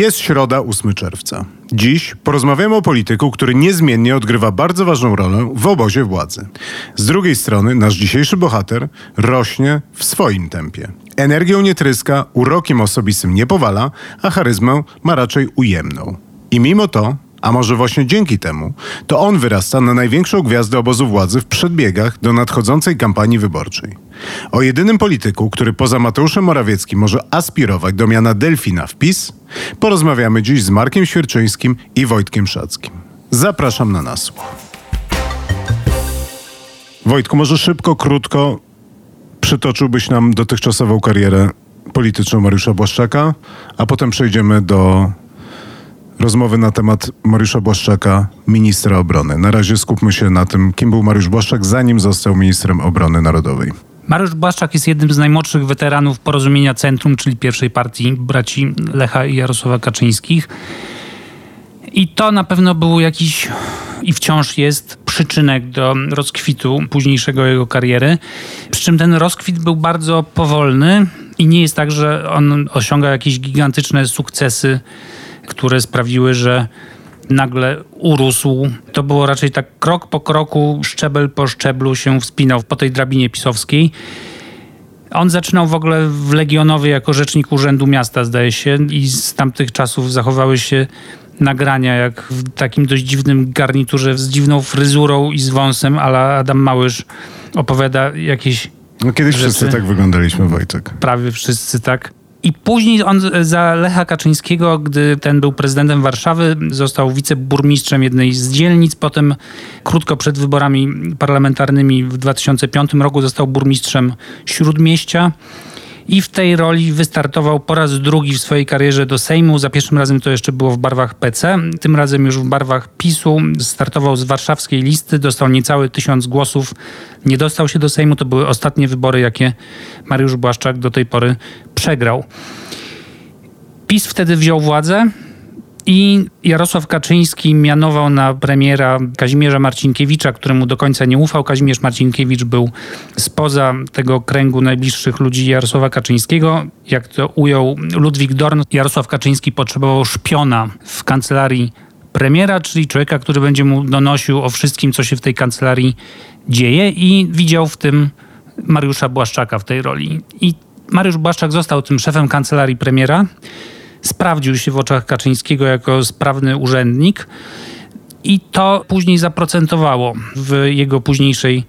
Jest środa 8 czerwca. Dziś porozmawiamy o polityku, który niezmiennie odgrywa bardzo ważną rolę w obozie władzy. Z drugiej strony nasz dzisiejszy bohater rośnie w swoim tempie. Energią nie tryska, urokiem osobistym nie powala, a charyzmę ma raczej ujemną. I mimo to a może właśnie dzięki temu, to on wyrasta na największą gwiazdę obozu władzy w przedbiegach do nadchodzącej kampanii wyborczej. O jedynym polityku, który poza Mateuszem Morawieckim może aspirować do miana delfina w PiS, porozmawiamy dziś z Markiem Świerczyńskim i Wojtkiem Szackim. Zapraszam na nasłuch. Wojtku, może szybko, krótko przytoczyłbyś nam dotychczasową karierę polityczną Mariusza Błaszczaka, a potem przejdziemy do rozmowy na temat Mariusza Błaszczaka, ministra obrony. Na razie skupmy się na tym, kim był Mariusz Błaszczak, zanim został ministrem obrony narodowej. Mariusz Błaszczak jest jednym z najmłodszych weteranów porozumienia Centrum, czyli pierwszej partii braci Lecha i Jarosława Kaczyńskich. I to na pewno był jakiś i wciąż jest przyczynek do rozkwitu późniejszego jego kariery. Przy czym ten rozkwit był bardzo powolny i nie jest tak, że on osiąga jakieś gigantyczne sukcesy które sprawiły, że nagle urósł. To było raczej tak krok po kroku, szczebel po szczeblu się wspinał po tej drabinie pisowskiej. On zaczynał w ogóle w Legionowie jako rzecznik Urzędu Miasta, zdaje się, i z tamtych czasów zachowały się nagrania, jak w takim dość dziwnym garniturze z dziwną fryzurą i z wąsem, ale Adam Małysz opowiada jakieś. No kiedyś rzeczy. wszyscy tak wyglądaliśmy, Wojtek. Prawie wszyscy tak. I później on za Lecha Kaczyńskiego, gdy ten był prezydentem Warszawy, został wiceburmistrzem jednej z dzielnic. Potem, krótko przed wyborami parlamentarnymi w 2005 roku, został burmistrzem Śródmieścia i w tej roli wystartował po raz drugi w swojej karierze do Sejmu. Za pierwszym razem to jeszcze było w barwach PC, tym razem już w barwach PiSu. Startował z warszawskiej listy, dostał niecałe tysiąc głosów. Nie dostał się do Sejmu. To były ostatnie wybory, jakie Mariusz Błaszczak do tej pory przegrał. PiS wtedy wziął władzę. I Jarosław Kaczyński mianował na premiera Kazimierza Marcinkiewicza, któremu do końca nie ufał. Kazimierz Marcinkiewicz był spoza tego kręgu najbliższych ludzi Jarosława Kaczyńskiego. Jak to ujął Ludwik Dorn, Jarosław Kaczyński potrzebował szpiona w kancelarii premiera, czyli człowieka, który będzie mu donosił o wszystkim, co się w tej kancelarii dzieje i widział w tym Mariusza Błaszczaka w tej roli. I Mariusz Błaszczak został tym szefem kancelarii premiera sprawdził się w oczach Kaczyńskiego jako sprawny urzędnik i to później zaprocentowało w jego późniejszej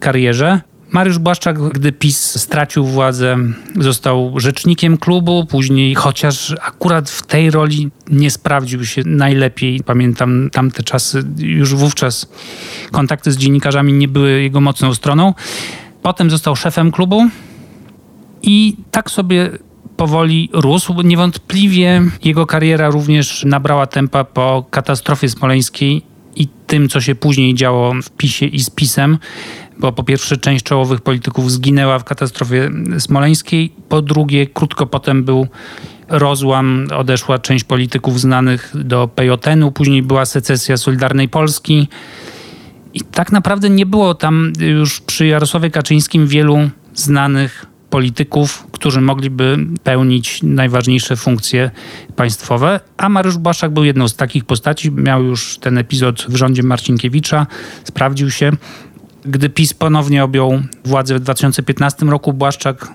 karierze. Mariusz Błaszczak, gdy PiS stracił władzę, został rzecznikiem klubu, później, chociaż akurat w tej roli nie sprawdził się najlepiej. Pamiętam tamte czasy, już wówczas kontakty z dziennikarzami nie były jego mocną stroną. Potem został szefem klubu i tak sobie powoli rósł. Niewątpliwie jego kariera również nabrała tempa po katastrofie smoleńskiej i tym, co się później działo w PiSie i z PiSem, bo po pierwsze część czołowych polityków zginęła w katastrofie smoleńskiej, po drugie krótko potem był rozłam, odeszła część polityków znanych do PJN-u, później była secesja Solidarnej Polski i tak naprawdę nie było tam już przy Jarosławie Kaczyńskim wielu znanych polityków, którzy mogliby pełnić najważniejsze funkcje państwowe, a Mariusz Błaszczak był jedną z takich postaci. Miał już ten epizod w rządzie Marcinkiewicza, sprawdził się. Gdy PiS ponownie objął władzę w 2015 roku, Błaszczak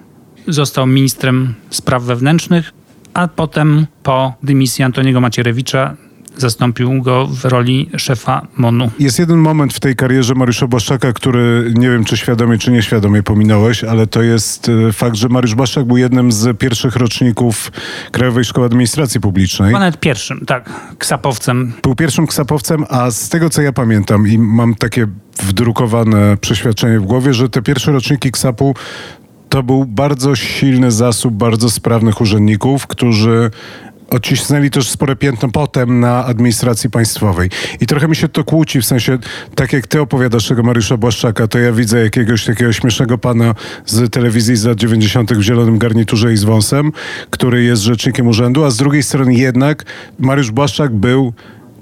został ministrem spraw wewnętrznych, a potem po dymisji Antoniego Macierewicza zastąpił go w roli szefa MONU. Jest jeden moment w tej karierze Mariusza Błaszczaka, który nie wiem, czy świadomie, czy nieświadomie pominąłeś, ale to jest e, fakt, że Mariusz Błaszczak był jednym z pierwszych roczników Krajowej Szkoły Administracji Publicznej. Ponad pierwszym, tak, ksapowcem. Był pierwszym ksapowcem, a z tego, co ja pamiętam i mam takie wdrukowane przeświadczenie w głowie, że te pierwsze roczniki ksapu to był bardzo silny zasób bardzo sprawnych urzędników, którzy odcisnęli też spore piętno potem na administracji państwowej. I trochę mi się to kłóci, w sensie, tak jak ty opowiadasz tego Mariusza Błaszczaka, to ja widzę jakiegoś takiego śmiesznego pana z telewizji z lat 90. w zielonym garniturze i z wąsem, który jest rzecznikiem urzędu, a z drugiej strony jednak Mariusz Błaszczak był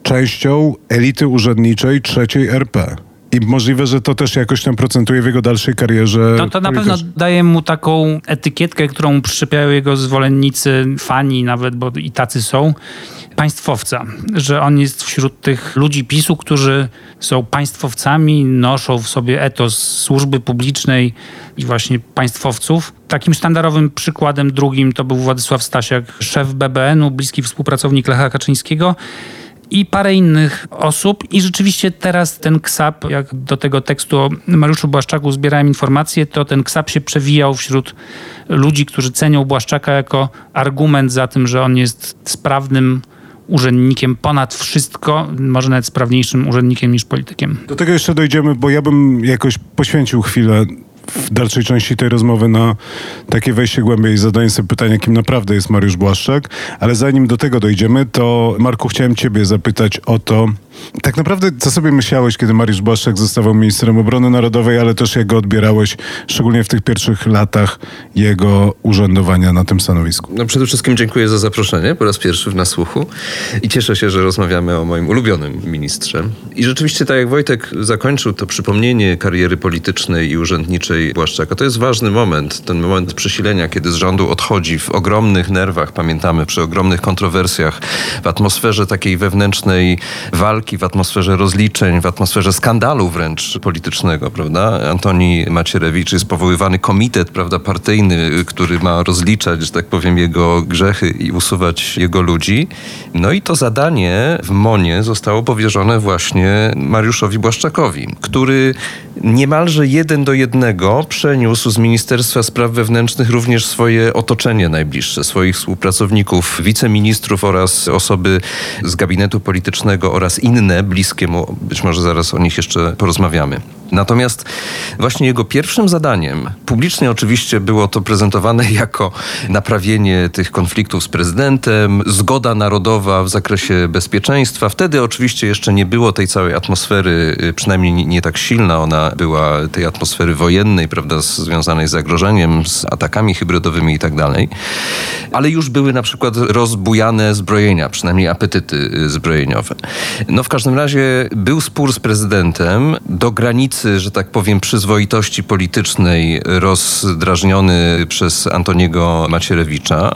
częścią elity urzędniczej trzeciej RP. I możliwe, że to też jakoś tam procentuje w jego dalszej karierze. To, to na pewno daje mu taką etykietkę, którą przyczepiają jego zwolennicy, fani nawet, bo i tacy są, państwowca. Że on jest wśród tych ludzi PiSu, którzy są państwowcami, noszą w sobie etos służby publicznej i właśnie państwowców. Takim sztandarowym przykładem drugim to był Władysław Stasiak, szef BBN-u, bliski współpracownik Lecha Kaczyńskiego i parę innych osób. I rzeczywiście teraz ten KSAP, jak do tego tekstu o Mariuszu Błaszczaku zbierałem informacje, to ten KSAP się przewijał wśród ludzi, którzy cenią Błaszczaka jako argument za tym, że on jest sprawnym urzędnikiem ponad wszystko, może nawet sprawniejszym urzędnikiem niż politykiem. Do tego jeszcze dojdziemy, bo ja bym jakoś poświęcił chwilę w dalszej części tej rozmowy na takie wejście głębiej i zadanie sobie pytania, kim naprawdę jest Mariusz Błaszczak. Ale zanim do tego dojdziemy, to Marku, chciałem ciebie zapytać o to, tak naprawdę co sobie myślałeś, kiedy Mariusz Błaszczak zostawał ministrem obrony narodowej, ale też jak go odbierałeś, szczególnie w tych pierwszych latach jego urzędowania na tym stanowisku? No przede wszystkim dziękuję za zaproszenie po raz pierwszy w nasłuchu i cieszę się, że rozmawiamy o moim ulubionym ministrze. I rzeczywiście tak jak Wojtek zakończył to przypomnienie kariery politycznej i urzędniczej Błaszczaka, to jest ważny moment, ten moment przesilenia, kiedy z rządu odchodzi w ogromnych nerwach, pamiętamy, przy ogromnych kontrowersjach, w atmosferze takiej wewnętrznej walki, walki, w atmosferze rozliczeń, w atmosferze skandalu wręcz politycznego, prawda? Antoni Macierewicz jest powoływany komitet, prawda, partyjny, który ma rozliczać, że tak powiem, jego grzechy i usuwać jego ludzi. No i to zadanie w Monie zostało powierzone właśnie Mariuszowi Błaszczakowi, który niemalże jeden do jednego przeniósł z Ministerstwa Spraw Wewnętrznych również swoje otoczenie najbliższe, swoich współpracowników, wiceministrów oraz osoby z gabinetu politycznego oraz inne bliskie. Być może zaraz o nich jeszcze porozmawiamy. Natomiast właśnie jego pierwszym zadaniem, publicznie oczywiście było to prezentowane jako naprawienie tych konfliktów z prezydentem, zgoda narodowa w zakresie bezpieczeństwa. Wtedy oczywiście jeszcze nie było tej całej atmosfery, y, przynajmniej nie, tak silna ona była, tej atmosfery wojennej, prawda, związanej z zagrożeniem, z atakami hybrydowymi i tak dalej. Ale już były na przykład rozbujane zbrojenia, przynajmniej apetyty y, zbrojeniowe. No w każdym razie był spór z prezydentem do granicy że tak powiem, przyzwoitości politycznej rozdrażniony przez Antoniego Macierewicza.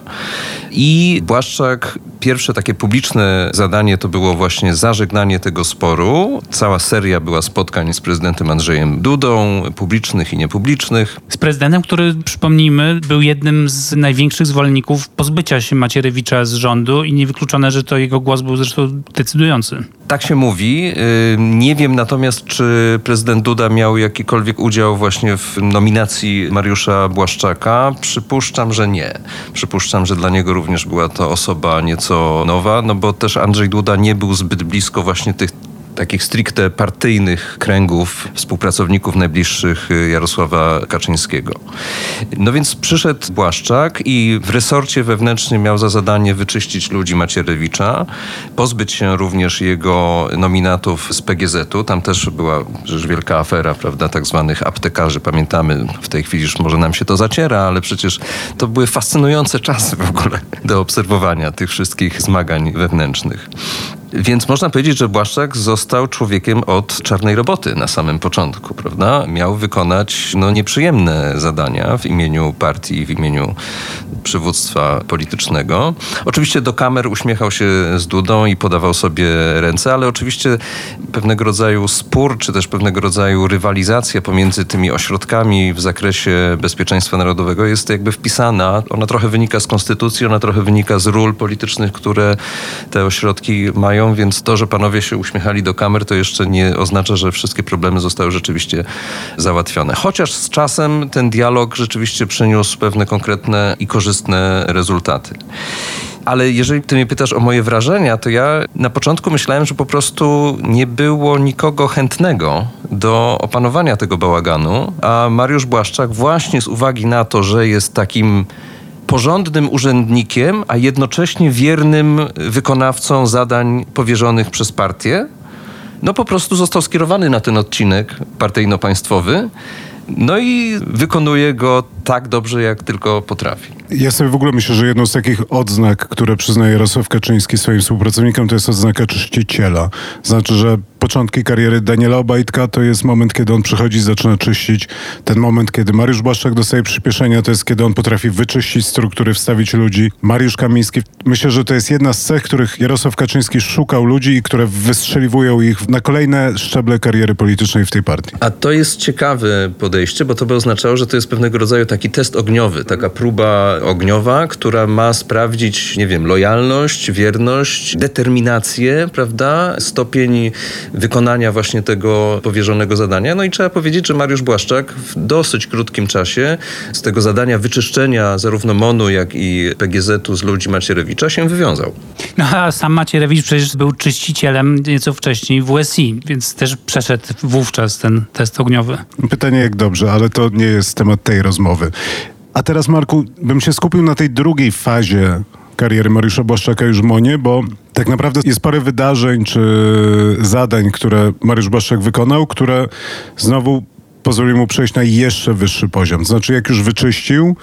I Błaszczak, pierwsze takie publiczne zadanie to było właśnie zażegnanie tego sporu. Cała seria była spotkań z prezydentem Andrzejem Dudą, publicznych i niepublicznych. Z prezydentem, który, przypomnijmy, był jednym z największych zwolenników pozbycia się Macierewicza z rządu i niewykluczone, że to jego głos był zresztą decydujący. Tak się mówi. Nie wiem natomiast, czy prezydent Duda miał jakikolwiek udział właśnie w nominacji Mariusza Błaszczaka. Przypuszczam, że nie. Przypuszczam, że dla niego również była to osoba nieco nowa, no bo też Andrzej Duda nie był zbyt blisko właśnie tych takich stricte partyjnych kręgów współpracowników najbliższych y, Jarosława Kaczyńskiego. No więc przyszedł Błaszczak i w resorcie wewnętrznym miał za zadanie wyczyścić ludzi Macierewicza, pozbyć się również jego nominatów z PGZ-u. Tam też była rzecz wielka afera, prawda, tak zwanych aptekarzy. Pamiętamy, w tej chwili już może nam się to zaciera, ale przecież to były fascynujące czasy w ogóle do obserwowania tych wszystkich zmagań wewnętrznych. Więc można powiedzieć, że Błaszczak został człowiekiem od czarnej roboty na samym początku, prawda? Miał wykonać no, nieprzyjemne zadania w imieniu partii, w imieniu przywództwa politycznego. Oczywiście do kamer uśmiechał się z Dudą i podawał sobie ręce, ale oczywiście pewnego rodzaju spór, czy też pewnego rodzaju rywalizacja pomiędzy tymi ośrodkami w zakresie bezpieczeństwa narodowego jest jakby wpisana. Ona trochę wynika z konstytucji, ona trochę wynika z ról politycznych, które te ośrodki mają więc to, że panowie się uśmiechali do kamer, to jeszcze nie oznacza, że wszystkie problemy zostały rzeczywiście załatwione. Chociaż z czasem ten dialog rzeczywiście przyniósł pewne konkretne i korzystne rezultaty. Ale jeżeli ty mnie pytasz o moje wrażenia, to ja na początku myślałem, że po prostu nie było nikogo chętnego do opanowania tego bałaganu, a Mariusz Błaszczak właśnie z uwagi na to, że jest takim porządnym urzędnikiem, a jednocześnie wiernym wykonawcą zadań powierzonych przez partię. No po prostu został skierowany na ten odcinek partyjno-państwowy. No i wykonuje go tak dobrze, jak tylko potrafi. Ja sobie w ogóle myślę, że jedną z takich odznak, które przyznaje Jarosław Kaczyński swoim współpracownikom, to jest odznaka czyściciela. Znaczy, że początki kariery Daniela Obajtka to jest moment, kiedy on przychodzi i zaczyna czyścić. Ten moment, kiedy Mariusz Błaszczak dostaje przyspieszenia, to jest kiedy on potrafi wyczyścić struktury, wstawić ludzi. Mariusz Kamiński, myślę, że to jest jedna z cech, których Jarosław Kaczyński szukał ludzi i które wystrzeliwują ich na kolejne szczeble kariery politycznej w tej partii. A to jest ciekawe podejście, bo to by oznaczało, że to jest pewnego rodzaju taki test ogniowy, taka próba ogniowa, która ma sprawdzić, nie wiem, lojalność, wierność, determinację, prawda, stopień wykonania właśnie tego powierzonego zadania. No i trzeba powiedzieć, że Mariusz Błaszczak w dosyć krótkim czasie z tego zadania wyczyszczenia zarówno MONU, jak i PGZ-u z ludzi Macierewicza się wywiązał. No a sam Macierewicz przecież był czyścicielem nieco wcześniej w USI, więc też przeszedł wówczas ten test ogniowy. Pytanie jak dobrze, ale to nie jest temat tej rozmowy. A teraz, Marku, bym się skupił na tej drugiej fazie kariery Mariusza Błaszczaka już Monie, bo tak naprawdę jest parę wydarzeń czy zadań, które Mariusz Błaszczak wykonał, które znowu pozwoli mu przejść na jeszcze wyższy poziom. Znaczy, jak już wyczyścił,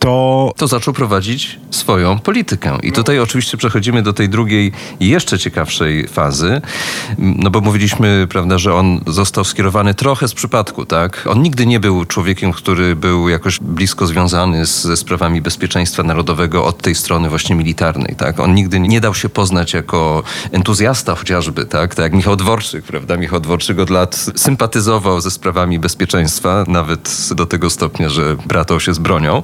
to... To zaczął prowadzić swoją politykę. I tutaj oczywiście przechodzimy do tej drugiej, jeszcze ciekawszej fazy, no bo mówiliśmy, prawda, że on został skierowany trochę z przypadku, tak? On nigdy nie był człowiekiem, który był jakoś blisko związany z, ze sprawami bezpieczeństwa narodowego od tej strony właśnie militarnej, tak? On nigdy nie dał się poznać jako entuzjasta chociażby, tak? Tak jak Michał Dworczyk, prawda? Michał Dworczyk od lat sympatyzował ze sprawami bezpieczeństwa, nawet do tego stopnia, że bratał się z bronią.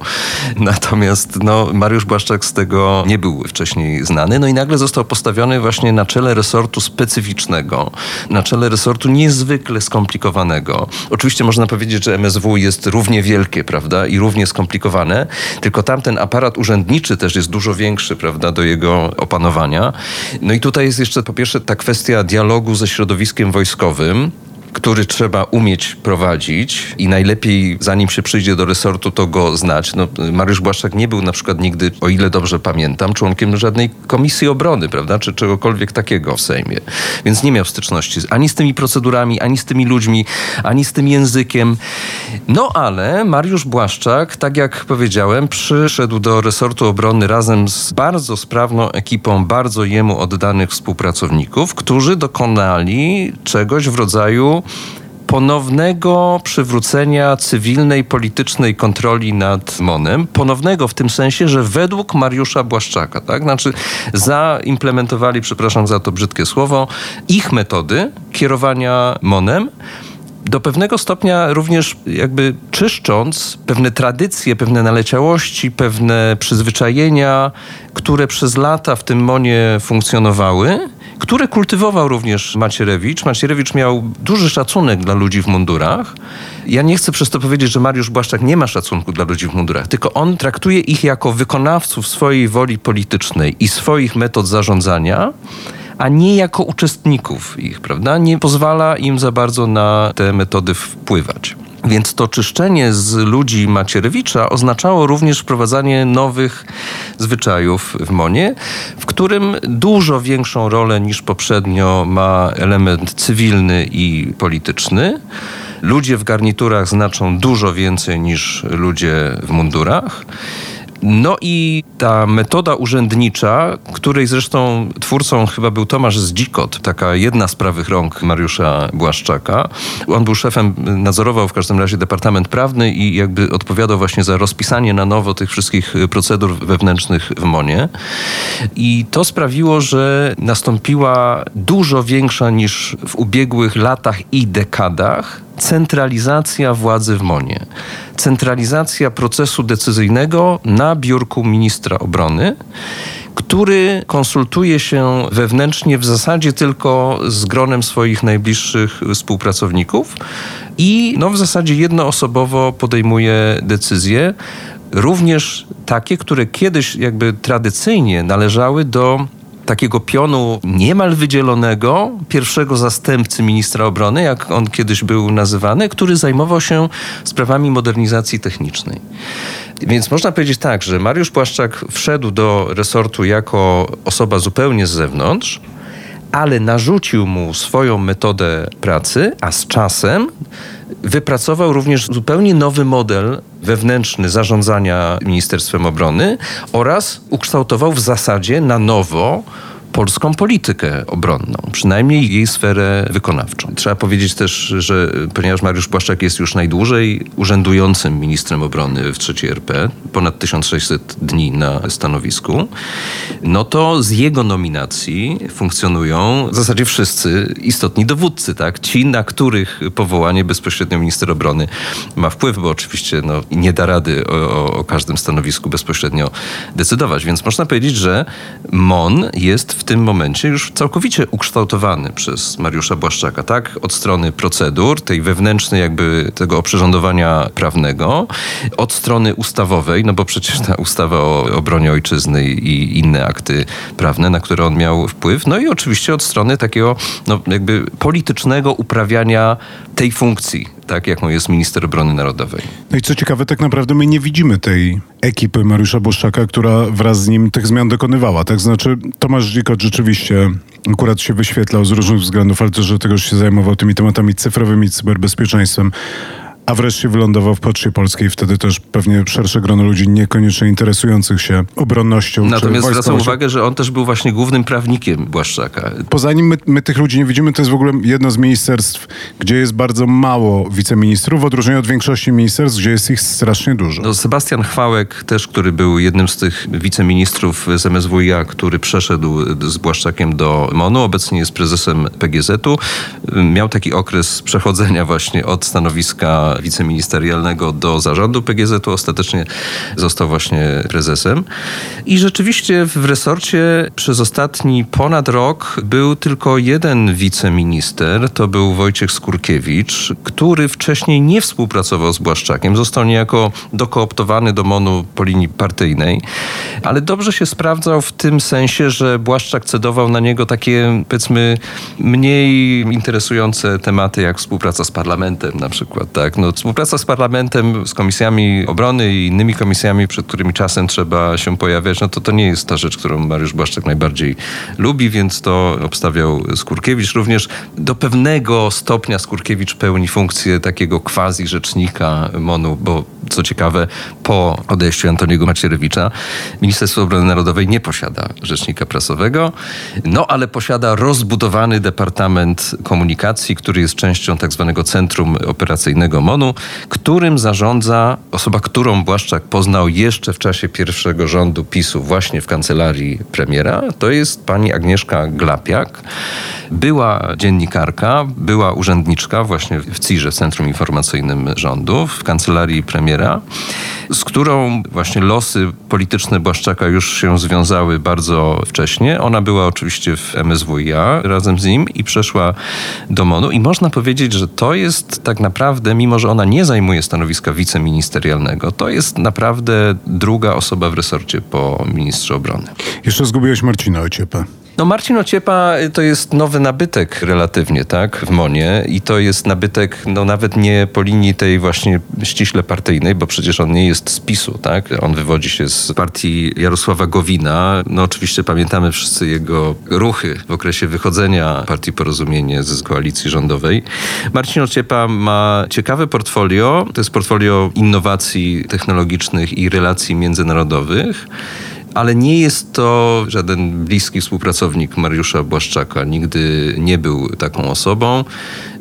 Natomiast no, Mariusz Błaszczak z tego nie był wcześniej znany. No i nagle został postawiony właśnie na czele resortu specyficznego, na czele resortu niezwykle skomplikowanego. Oczywiście można powiedzieć, że MSW jest równie wielkie, prawda, i równie skomplikowane, tylko tamten aparat urzędniczy też jest dużo większy, prawda, do jego opanowania. No i tutaj jest jeszcze po pierwsze ta kwestia dialogu ze środowiskiem wojskowym, który trzeba umieć prowadzić i najlepiej zanim się przyjdzie do resortu, to go znać. No, Mariusz Błaszczak nie był na przykład nigdy, o ile dobrze pamiętam, członkiem żadnej komisji obrony, prawda, czy czegokolwiek takiego w Sejmie. Więc nie miał styczności ani z tymi procedurami, ani z tymi ludźmi, ani z tym językiem. No ale Mariusz Błaszczak, tak jak powiedziałem, przyszedł do resortu obrony razem z bardzo sprawną ekipą bardzo jemu oddanych współpracowników, którzy dokonali czegoś w rodzaju ponownego przywrócenia cywilnej, politycznej kontroli nad MONem. Ponownego w tym sensie, że według Mariusza Błaszczaka, tak? Znaczy zaimplementowali, przepraszam za to brzydkie słowo, ich metody kierowania MONem do pewnego stopnia również jakby czyszcząc pewne tradycje, pewne naleciałości, pewne przyzwyczajenia, które przez lata w tym monie funkcjonowały które kultywował również Macierewicz. Macierewicz miał duży szacunek dla ludzi w mundurach. Ja nie chcę przez to powiedzieć, że Mariusz Błaszczak nie ma szacunku dla ludzi w mundurach, tylko on traktuje ich jako wykonawców swojej woli politycznej i swoich metod zarządzania a nie jako uczestników ich, prawda? Nie pozwala im za bardzo na te metody wpływać. Więc to czyszczenie z ludzi Macierewicza oznaczało również wprowadzanie nowych zwyczajów w Monie, w którym dużo większą rolę niż poprzednio ma element cywilny i polityczny. Ludzie w garniturach znaczą dużo więcej niż ludzie w mundurach. No i ta metoda urzędnicza, której zresztą twórcą chyba był Tomasz Zdzikot, taka jedna z prawych rąk Mariusza Błaszczaka. On był szefem, nadzorował w każdym razie Departament Prawny i jakby odpowiadał właśnie za rozpisanie na nowo tych wszystkich procedur wewnętrznych w MONie. I to sprawiło, że nastąpiła dużo większa niż w ubiegłych latach i dekadach centralizacja władzy w MONie. Centralizacja procesu decyzyjnego na biurku ministra obrony który konsultuje się wewnętrznie w zasadzie tylko z gronem swoich najbliższych współpracowników i no, w zasadzie jednoosobowo podejmuje decyzje, również takie, które kiedyś jakby tradycyjnie należały do takiego pionu niemal wydzielonego, pierwszego zastępcy ministra obrony, jak on kiedyś był nazywany, który zajmował się sprawami modernizacji technicznej. Więc można powiedzieć tak, że Mariusz Błaszczak wszedł do resortu jako osoba zupełnie z zewnątrz, ale narzucił mu swoją metodę pracy, a z czasem wypracował również zupełnie nowy model wewnętrzny zarządzania Ministerstwem Obrony oraz ukształtował w zasadzie na nowo polską politykę obronną, przynajmniej jej sferę wykonawczą. Trzeba powiedzieć też, że ponieważ Mariusz Błaszczak jest już najdłużej urzędującym ministrem obrony w III RP, ponad 1600 dni na stanowisku, no to z jego nominacji funkcjonują w zasadzie wszyscy istotni dowódcy, tak? Ci, na których powołanie bezpośrednio minister obrony ma wpływ, bo oczywiście no, nie da rady o, o każdym stanowisku bezpośrednio decydować. Więc można powiedzieć, że MON jest w tym momencie już całkowicie ukształtowany przez Mariusza Błaszczaka, tak? Od strony procedur, tej wewnętrznej jakby tego oprzyrządowania prawnego, od strony ustawowej, no bo przecież ta ustawa o obronie ojczyzny i inne akty prawne, na które on miał wpływ, no i oczywiście od strony takiego no jakby politycznego uprawiania tej funkcji, tak jaką jest minister obrony narodowej. No i co ciekawe, tak naprawdę my nie widzimy tej ekipy Mariusza Błaszczaka, która wraz z nim tych zmian dokonywała. Tak znaczy Tomasz Dzikot rzeczywiście akurat się wyświetlał z różnych względów, ale też, że tego się zajmował tymi tematami cyfrowymi, cyberbezpieczeństwem a wreszcie wylądował w Poczcie Polskiej. Wtedy też pewnie szersze grono ludzi niekoniecznie interesujących się obronnością. Natomiast zwracam uwagę, że on też był właśnie głównym prawnikiem Błaszczaka. Poza nim my, my, tych ludzi nie widzimy. To jest w ogóle jedno z ministerstw, gdzie jest bardzo mało wiceministrów, w odróżnieniu od większości ministerstw, gdzie jest ich strasznie dużo. No, Sebastian Chwałek też, który był jednym z tych wiceministrów z MSWiA, który przeszedł z Błaszczakiem do MONU, obecnie jest prezesem PGZ-u. Miał taki okres przechodzenia właśnie od stanowiska wiceministerialnego do zarządu PGZ-u. Ostatecznie został właśnie prezesem. I rzeczywiście w resorcie przez ostatni ponad rok był tylko jeden wiceminister, to był Wojciech Skurkiewicz, który wcześniej nie współpracował z Błaszczakiem. Został niejako dokooptowany do MONU po linii partyjnej, ale dobrze się sprawdzał w tym sensie, że Błaszczak cedował na niego takie, powiedzmy, mniej interesujące tematy, jak współpraca z parlamentem na przykład, tak? No, no, współpraca z parlamentem, z komisjami obrony i innymi komisjami, przed którymi czasem trzeba się pojawiać, no to to nie jest ta rzecz, którą Mariusz Błaszczak najbardziej lubi, więc to obstawiał Skurkiewicz. Również do pewnego stopnia Skurkiewicz pełni funkcję takiego quasi rzecznika MONU, bo co ciekawe, po odejściu Antoniego Macierewicza Ministerstwo Obrony Narodowej nie posiada rzecznika prasowego, no ale posiada rozbudowany Departament Komunikacji, który jest częścią tak zwanego Centrum Operacyjnego MONU, którym zarządza osoba, którą Błaszczak poznał jeszcze w czasie pierwszego rządu PiSu właśnie w kancelarii premiera. To jest pani Agnieszka Glapiak. Była dziennikarka, była urzędniczka właśnie w CIRze, Centrum Informacyjnym Rządu, w kancelarii premiera, z którą właśnie losy polityczne Błaszczaka już się związały bardzo wcześnie. Ona była oczywiście w MSWiA razem z nim i przeszła do MONU. I można powiedzieć, że to jest tak naprawdę, mimo że ona nie zajmuje stanowiska wiceministerialnego, to jest naprawdę druga osoba w resorcie po ministrze obrony. Jeszcze zgubiłeś Marcina Ociepę. No Marcin Ociepa to jest nowy nabytek relatywnie, tak, w Monie i to jest nabytek, no nawet nie po linii tej właśnie ściśle partyjnej, bo przecież on nie jest z PiSu, tak, on wywodzi się z partii Jarosława Gowina. No oczywiście pamiętamy wszyscy jego ruchy w okresie wychodzenia partii Porozumienie z koalicji rządowej. Marcin Ociepa ma ciekawe portfolio, to jest portfolio innowacji technologicznych i relacji międzynarodowych ale nie jest to żaden bliski współpracownik Mariusza Błaszczaka. Nigdy nie był taką osobą.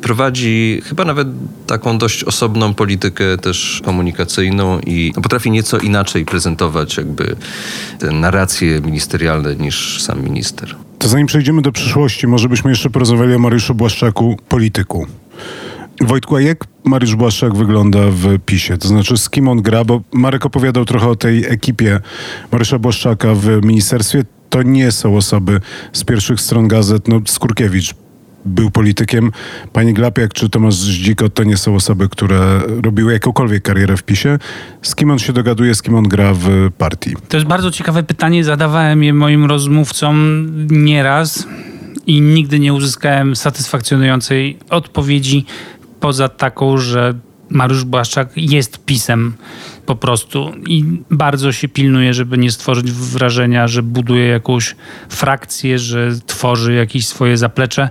Prowadzi chyba nawet taką dość osobną politykę też komunikacyjną i potrafi nieco inaczej prezentować jakby te narracje ministerialne niż sam minister. To zanim przejdziemy do przyszłości, może byśmy jeszcze porozmawiali o Mariuszu Błaszczaku, polityku. Wojtku, a jak Mariusz Błaszczak wygląda w PiSie? To znaczy z kim on gra? Bo Marek opowiadał trochę o tej ekipie Mariusza Błaszczaka w ministerstwie. To nie są osoby z pierwszych stron gazet. No, Skurkiewicz był politykiem. Pani Glapiak czy Tomasz Zdziko to nie są osoby, które robiły jakąkolwiek karierę w PiSie. Z kim on się dogaduje, z kim on gra w partii? To jest bardzo ciekawe pytanie. Zadawałem je moim rozmówcom nieraz i nigdy nie uzyskałem satysfakcjonującej odpowiedzi poza taką, że Mariusz Błaszczak jest pisem po prostu i bardzo się pilnuje, żeby nie stworzyć wrażenia, że buduje jakąś frakcję, że tworzy jakieś swoje zaplecze.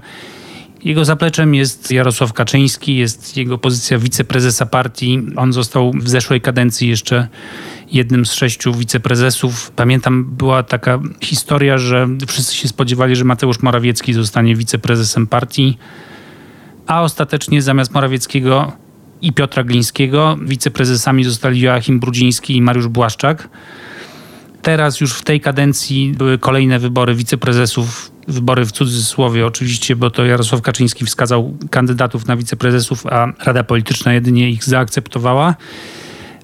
Jego zapleczem jest Jarosław Kaczyński, jest jego pozycja wiceprezesa partii. On został w zeszłej kadencji jeszcze jednym z sześciu wiceprezesów. Pamiętam, była taka historia, że wszyscy się spodziewali, że Mateusz Morawiecki zostanie wiceprezesem partii, a ostatecznie zamiast Morawieckiego i Piotra Glińskiego wiceprezesami zostali Joachim Brudziński i Mariusz Błaszczak. Teraz już w tej kadencji były kolejne wybory wiceprezesów wybory w cudzysłowie oczywiście, bo to Jarosław Kaczyński wskazał kandydatów na wiceprezesów, a Rada Polityczna jedynie ich zaakceptowała.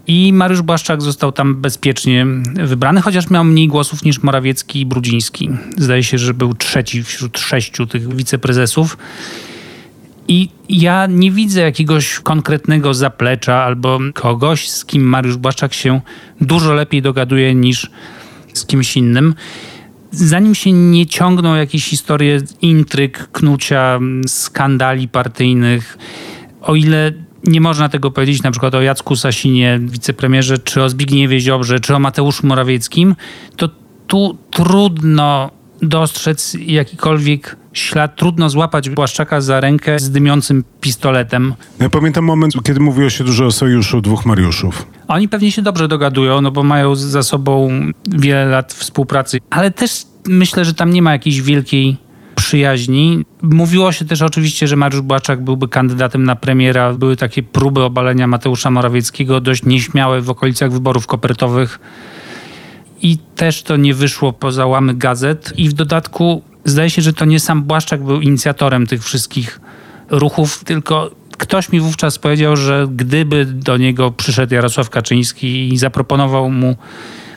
I Mariusz Błaszczak został tam bezpiecznie wybrany, chociaż miał mniej głosów niż Morawiecki i Brudziński. Zdaje się, że był trzeci wśród sześciu tych wiceprezesów. I ja nie widzę jakiegoś konkretnego zaplecza albo kogoś, z kim Mariusz Błaszczak się dużo lepiej dogaduje niż z kimś innym. Zanim się nie ciągną jakieś historie intryg, knucia, skandali partyjnych, o ile nie można tego powiedzieć na przykład o Jacku Sasinie, wicepremierze, czy o Zbigniewie Ziobrze, czy o Mateuszu Morawieckim, to tu trudno dostrzec jakikolwiek ślad. Trudno złapać Błaszczaka za rękę z dymiącym pistoletem. Ja pamiętam moment, kiedy mówiło się dużo o sojuszu dwóch Mariuszów. Oni pewnie się dobrze dogadują, no bo mają za sobą wiele lat współpracy, ale też myślę, że tam nie ma jakiejś wielkiej przyjaźni. Mówiło się też oczywiście, że Mariusz Błaczak byłby kandydatem na premiera. Były takie próby obalenia Mateusza Morawieckiego, dość nieśmiałe w okolicach wyborów kopertowych. I też to nie wyszło poza łamy gazet. I w dodatku zdaje się, że to nie sam Błaszczak był inicjatorem tych wszystkich ruchów, tylko ktoś mi wówczas powiedział, że gdyby do niego przyszedł Jarosław Kaczyński i zaproponował mu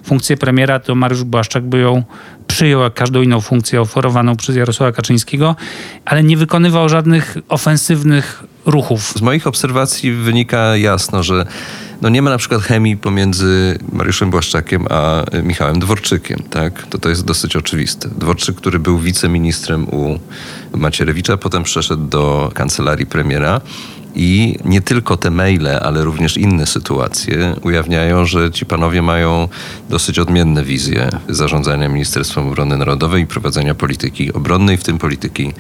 funkcję premiera, to Mariusz Błaszczak by ją przyjął jak każdą inną funkcję oferowaną przez Jarosława Kaczyńskiego, ale nie wykonywał żadnych ofensywnych ruchów. Z moich obserwacji wynika jasno, że no nie ma na przykład chemii pomiędzy Mariuszem Błaszczakiem a Michałem Dworczykiem. Tak? To, to jest dosyć oczywiste. Dworczyk, który był wiceministrem u Macierewicza, potem przeszedł do kancelarii premiera. I nie tylko te maile, ale również inne sytuacje ujawniają, że ci panowie mają dosyć odmienne wizje zarządzania Ministerstwem Obrony Narodowej i prowadzenia polityki obronnej, w tym polityki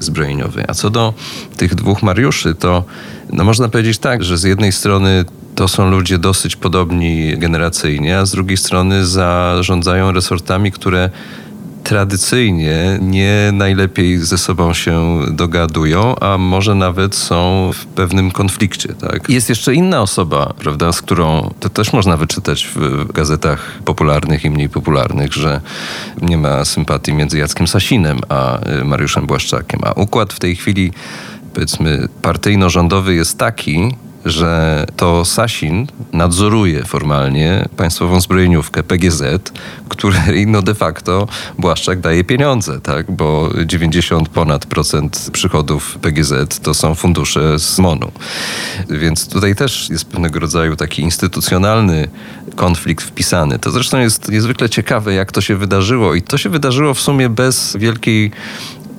zbrojeniowej. A co do tych dwóch Mariuszy, to no można powiedzieć tak, że z jednej strony to są ludzie dosyć podobni generacyjnie, a z drugiej strony zarządzają resortami, które tradycyjnie nie najlepiej ze sobą się dogadują, a może nawet są w pewnym konflikcie. Tak? Jest jeszcze inna osoba, prawda, z którą to też można wyczytać w gazetach popularnych i mniej popularnych, że nie ma sympatii między Jackiem Sasinem a y, Mariuszem Błaszczakiem. A układ w tej chwili powiedzmy partyjno-rządowy jest taki, że to Sasin nadzoruje formalnie państwową zbrojeniówkę PGZ, której no de facto Błaszczak daje pieniądze, tak? bo 90 ponad procent przychodów PGZ to są fundusze z MONU. Więc tutaj też jest pewnego rodzaju taki instytucjonalny konflikt wpisany. To zresztą jest niezwykle ciekawe, jak to się wydarzyło i to się wydarzyło w sumie bez wielkiej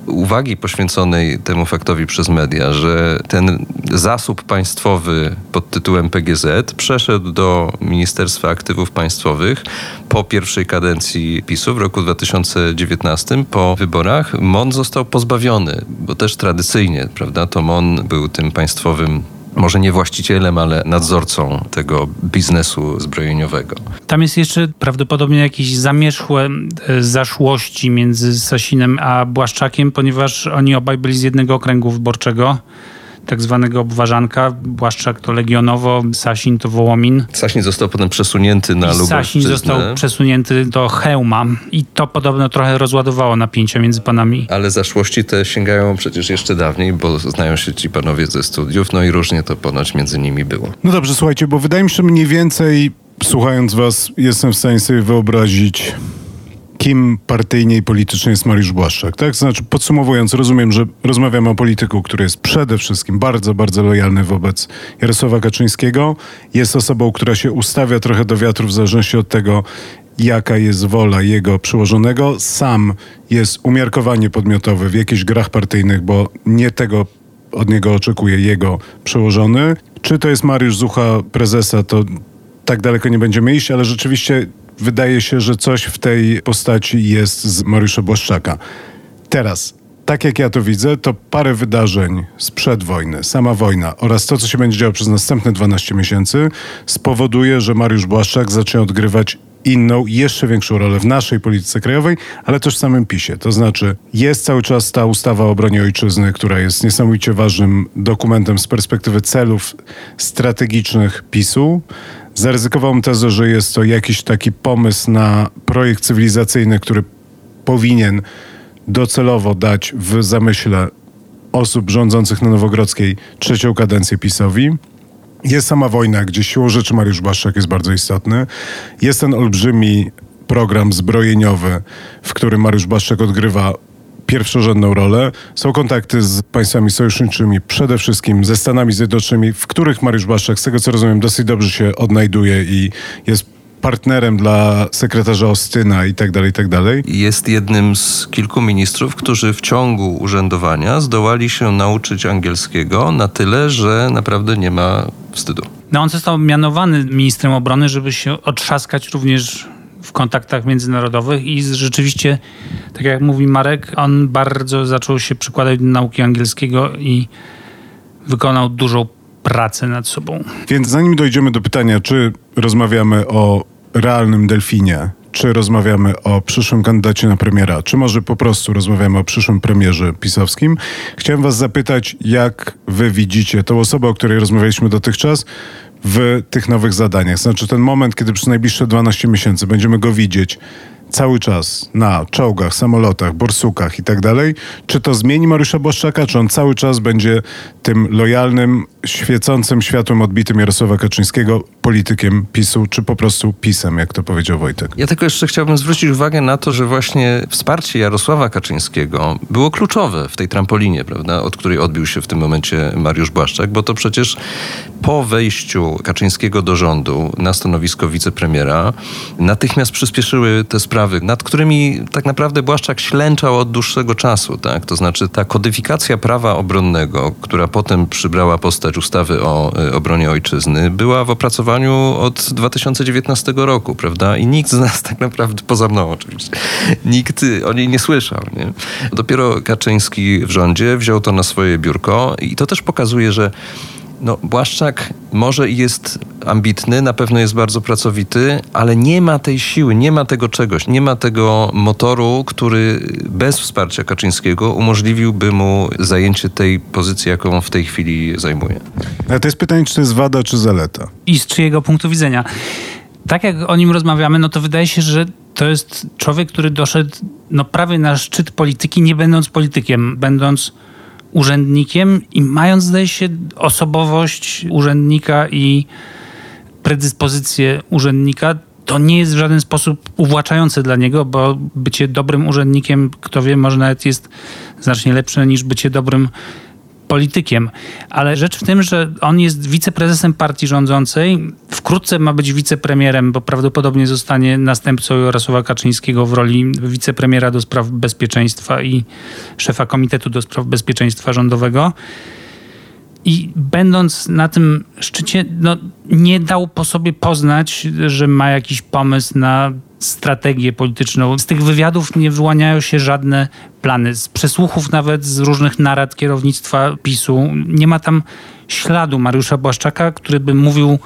uwagi poświęconej temu faktowi przez media, że ten zasób państwowy pod tytułem PGZ przeszedł do Ministerstwa Aktywów Państwowych po pierwszej kadencji PiSu w roku 2019 po wyborach. MON został pozbawiony, bo też tradycyjnie, prawda, to MON był tym państwowym może nie właścicielem, ale nadzorcą tego biznesu zbrojeniowego. Tam jest jeszcze prawdopodobnie jakieś zamierzchłe e, zaszłości między Sasinem a Błaszczakiem, ponieważ oni obaj byli z jednego okręgu wyborczego tak zwanego obważanka. Błaszczak to Legionowo, Sasin to Wołomin. Sasin został potem przesunięty na Lubelszczyznę. Sasin został przesunięty do Hełma i to podobno trochę rozładowało napięcia między panami. Ale zaszłości te sięgają przecież jeszcze dawniej, bo znają się ci panowie ze studiów, no i różnie to ponoć między nimi było. No dobrze, słuchajcie, bo wydaje mi się, że mniej więcej słuchając was jestem w stanie sobie wyobrazić kim partyjnie i politycznie jest Mariusz Błaszczak. Tak? Znaczy, podsumowując, rozumiem, że rozmawiamy o polityku, który jest przede wszystkim bardzo, bardzo lojalny wobec Jarosława Kaczyńskiego. Jest osobą, która się ustawia trochę do wiatru w zależności od tego, jaka jest wola jego przełożonego. Sam jest umiarkowanie podmiotowy w jakichś grach partyjnych, bo nie tego od niego oczekuje jego przełożony. Czy to jest Mariusz Zucha, prezesa, to tak daleko nie będziemy iść, ale rzeczywiście wydaje się, że coś w tej postaci jest z Mariusza Błaszczaka. Teraz, tak jak ja to widzę, to parę wydarzeń sprzed wojny, sama wojna oraz to, co się będzie działo przez następne 12 miesięcy, spowoduje, że Mariusz Błaszczak zacznie odgrywać inną, jeszcze większą rolę w naszej polityce krajowej, ale też w samym PiSie. To znaczy, jest cały czas ta ustawa o obronie ojczyzny, która jest niesamowicie ważnym dokumentem z perspektywy celów strategicznych PiSu. Zaryzykowałem tezę, że jest to jakiś taki pomysł na projekt cywilizacyjny, który powinien docelowo dać w zamyśle osób rządzących na Nowogrodzkiej trzecią kadencję PiSowi. Jest sama wojna, gdzie siłą rzeczy Mariusz Błaszczak jest bardzo istotny. Jest ten olbrzymi program zbrojeniowy, w którym Mariusz Błaszczak odgrywa pierwszorzędną rolę. Są kontakty z państwami sojuszniczymi, przede wszystkim ze Stanami Zjednoczonymi, w których Mariusz Błaszczak, z tego co rozumiem, dosyć dobrze się odnajduje i jest partnerem dla sekretarza Ostyna i tak dalej, i tak dalej. Jest jednym z kilku ministrów, którzy w ciągu urzędowania zdołali się nauczyć angielskiego na tyle, że naprawdę nie ma wstydu. No on został mianowany ministrem obrony, żeby się otrzaskać również w kontaktach międzynarodowych i rzeczywiście, tak jak mówi Marek, on bardzo zaczął się przykładać do nauki angielskiego i wykonał dużą pracę nad sobą. Więc zanim dojdziemy do pytania, czy rozmawiamy o realnym delfinie, czy rozmawiamy o przyszłym kandydacie na premiera, czy może po prostu rozmawiamy o przyszłym premierze pisowskim, chciałem was zapytać, jak wy widzicie tą osobę, o której rozmawialiśmy dotychczas, w tych nowych zadaniach. Znaczy ten moment, kiedy przez najbliższe 12 miesięcy będziemy go widzieć cały czas na czołgach, samolotach, borsukach i tak dalej, czy to zmieni Mariusza Błaszczaka, czy on cały czas będzie tym lojalnym, świecącym światłem odbitym Jarosława Kaczyńskiego politykiem PiSu, czy po prostu PiSem, jak to powiedział Wojtek? Ja tylko jeszcze chciałbym zwrócić uwagę na to, że właśnie wsparcie Jarosława Kaczyńskiego było kluczowe w tej trampolinie, prawda, od której odbił się w tym momencie Mariusz Błaszczak, bo to przecież po wejściu Kaczyńskiego do rządu na stanowisko wicepremiera natychmiast przyspieszyły te sprawy, nad którymi tak naprawdę Błaszczak ślęczał od dłuższego czasu, tak? To znaczy ta kodyfikacja prawa obronnego, która potem przybrała postać ustawy o y, obronie ojczyzny, była w opracowaniu od 2019 roku, prawda? I nikt z nas tak naprawdę, poza mną oczywiście, nikt o niej nie słyszał, nie? Dopiero Kaczyński w rządzie wziął to na swoje biurko i to też pokazuje, że no, Błaszczak może jest ambitny, na pewno jest bardzo pracowity, ale nie ma tej siły, nie ma tego czegoś, nie ma tego motoru, który bez wsparcia Kaczyńskiego umożliwiłby mu zajęcie tej pozycji, jaką w tej chwili zajmuje. Ale to jest pytanie, czy to jest wada, czy zaleta? I z czyjego punktu widzenia. Tak jak o nim rozmawiamy, no to wydaje się, że to jest człowiek, który doszedł no, prawie na szczyt polityki, nie będąc politykiem, będąc urzędnikiem i mając, zdaje się, osobowość urzędnika i predyspozycję urzędnika, to nie jest w żaden sposób uwłaczające dla niego, bo bycie dobrym urzędnikiem, kto wie, może nawet jest znacznie lepsze niż bycie dobrym politykiem. Ale rzecz w tym, że on jest wiceprezesem partii rządzącej, wkrótce ma być wicepremierem, bo prawdopodobnie zostanie następcą Jarosława Kaczyńskiego w roli wicepremiera do spraw bezpieczeństwa i szefa Komitetu do spraw bezpieczeństwa rządowego. I będąc na tym szczycie, no, nie dał po sobie poznać, że ma jakiś pomysł na strategię polityczną. Z tych wywiadów nie wyłaniają się żadne plany. Z przesłuchów nawet z różnych narad kierownictwa PiSu nie ma tam śladu Mariusza Błaszczaka, który by mówił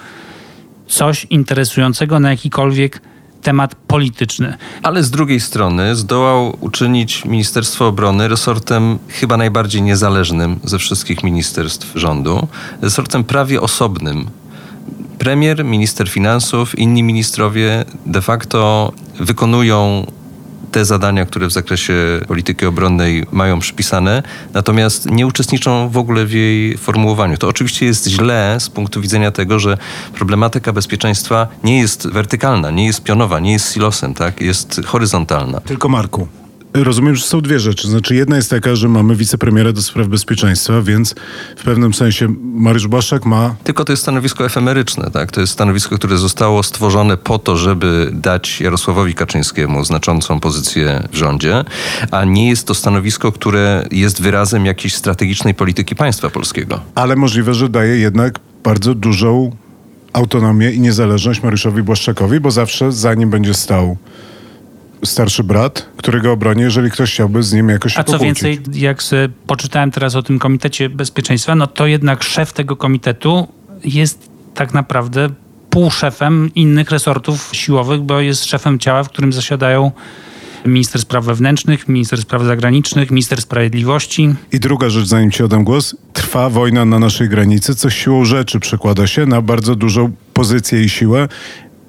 coś interesującego na jakikolwiek temat polityczny. Ale z drugiej strony zdołał uczynić Ministerstwo Obrony resortem chyba najbardziej niezależnym ze wszystkich ministerstw rządu, resortem prawie osobnym premier, minister finansów, inni ministrowie de facto wykonują te zadania, które w zakresie polityki obronnej mają przypisane, natomiast nie uczestniczą w ogóle w jej formułowaniu. To oczywiście jest źle z punktu widzenia tego, że problematyka bezpieczeństwa nie jest wertykalna, nie jest pionowa, nie jest silosem, tak? jest horyzontalna. Tylko Marku. Rozumiem, że są dwie rzeczy. Znaczy, jedna jest taka, że mamy wicepremiera do spraw bezpieczeństwa, więc w pewnym sensie Mariusz Błaszczak ma. Tylko to jest stanowisko efemeryczne, tak? To jest stanowisko, które zostało stworzone po to, żeby dać Jarosławowi Kaczyńskiemu znaczącą pozycję w rządzie, a nie jest to stanowisko, które jest wyrazem jakiejś strategicznej polityki państwa polskiego. Ale możliwe, że daje jednak bardzo dużą autonomię i niezależność Mariuszowi Błaszczakowi, bo zawsze za nim będzie stał starszy brat, którego obroni, jeżeli ktoś chciałby z nim jakoś A co pokłócić. więcej, jak poczytałem teraz o tym Komitecie Bezpieczeństwa, no to jednak szef tego komitetu jest tak naprawdę półszefem innych resortów siłowych, bo jest szefem ciała, w którym zasiadają minister spraw wewnętrznych, minister spraw zagranicznych, minister sprawiedliwości. I druga rzecz, zanim ci oddam głos. Trwa wojna na naszej granicy, co siłą rzeczy przekłada się na bardzo dużą pozycję i siłę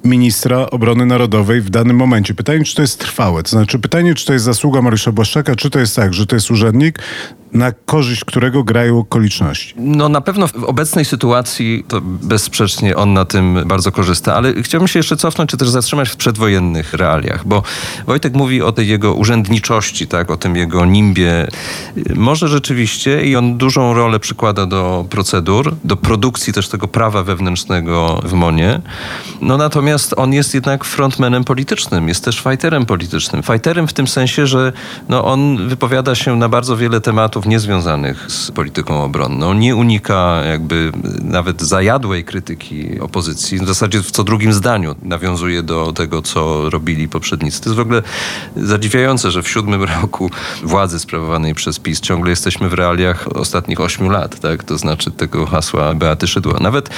ministra obrony narodowej w danym momencie. Pytanie, czy to jest trwałe. To znaczy pytanie, czy to jest zasługa Mariusza Błaszczaka, czy to jest tak, że to jest urzędnik, na korzyść którego grają okoliczności. No na pewno w obecnej sytuacji to bezsprzecznie on na tym bardzo korzysta, ale chciałbym się jeszcze cofnąć, czy też zatrzymać w przedwojennych realiach, bo Wojtek mówi o tej jego urzędniczości, tak, o tym jego nimbie. Może rzeczywiście i on dużą rolę przykłada do procedur, do produkcji też tego prawa wewnętrznego w MONie. No natomiast on jest jednak frontmanem politycznym, jest też fighterem politycznym. Fighterem w tym sensie, że no, on wypowiada się na bardzo wiele tematów niezwiązanych z polityką obronną. Nie unika jakby nawet zajadłej krytyki opozycji. W zasadzie w co drugim zdaniu nawiązuje do tego, co robili poprzednicy. To jest w ogóle zadziwiające, że w siódmym roku władzy sprawowanej przez PiS ciągle jesteśmy w realiach ostatnich ośmiu lat, tak? To znaczy tego hasła Beaty Szydła. Nawet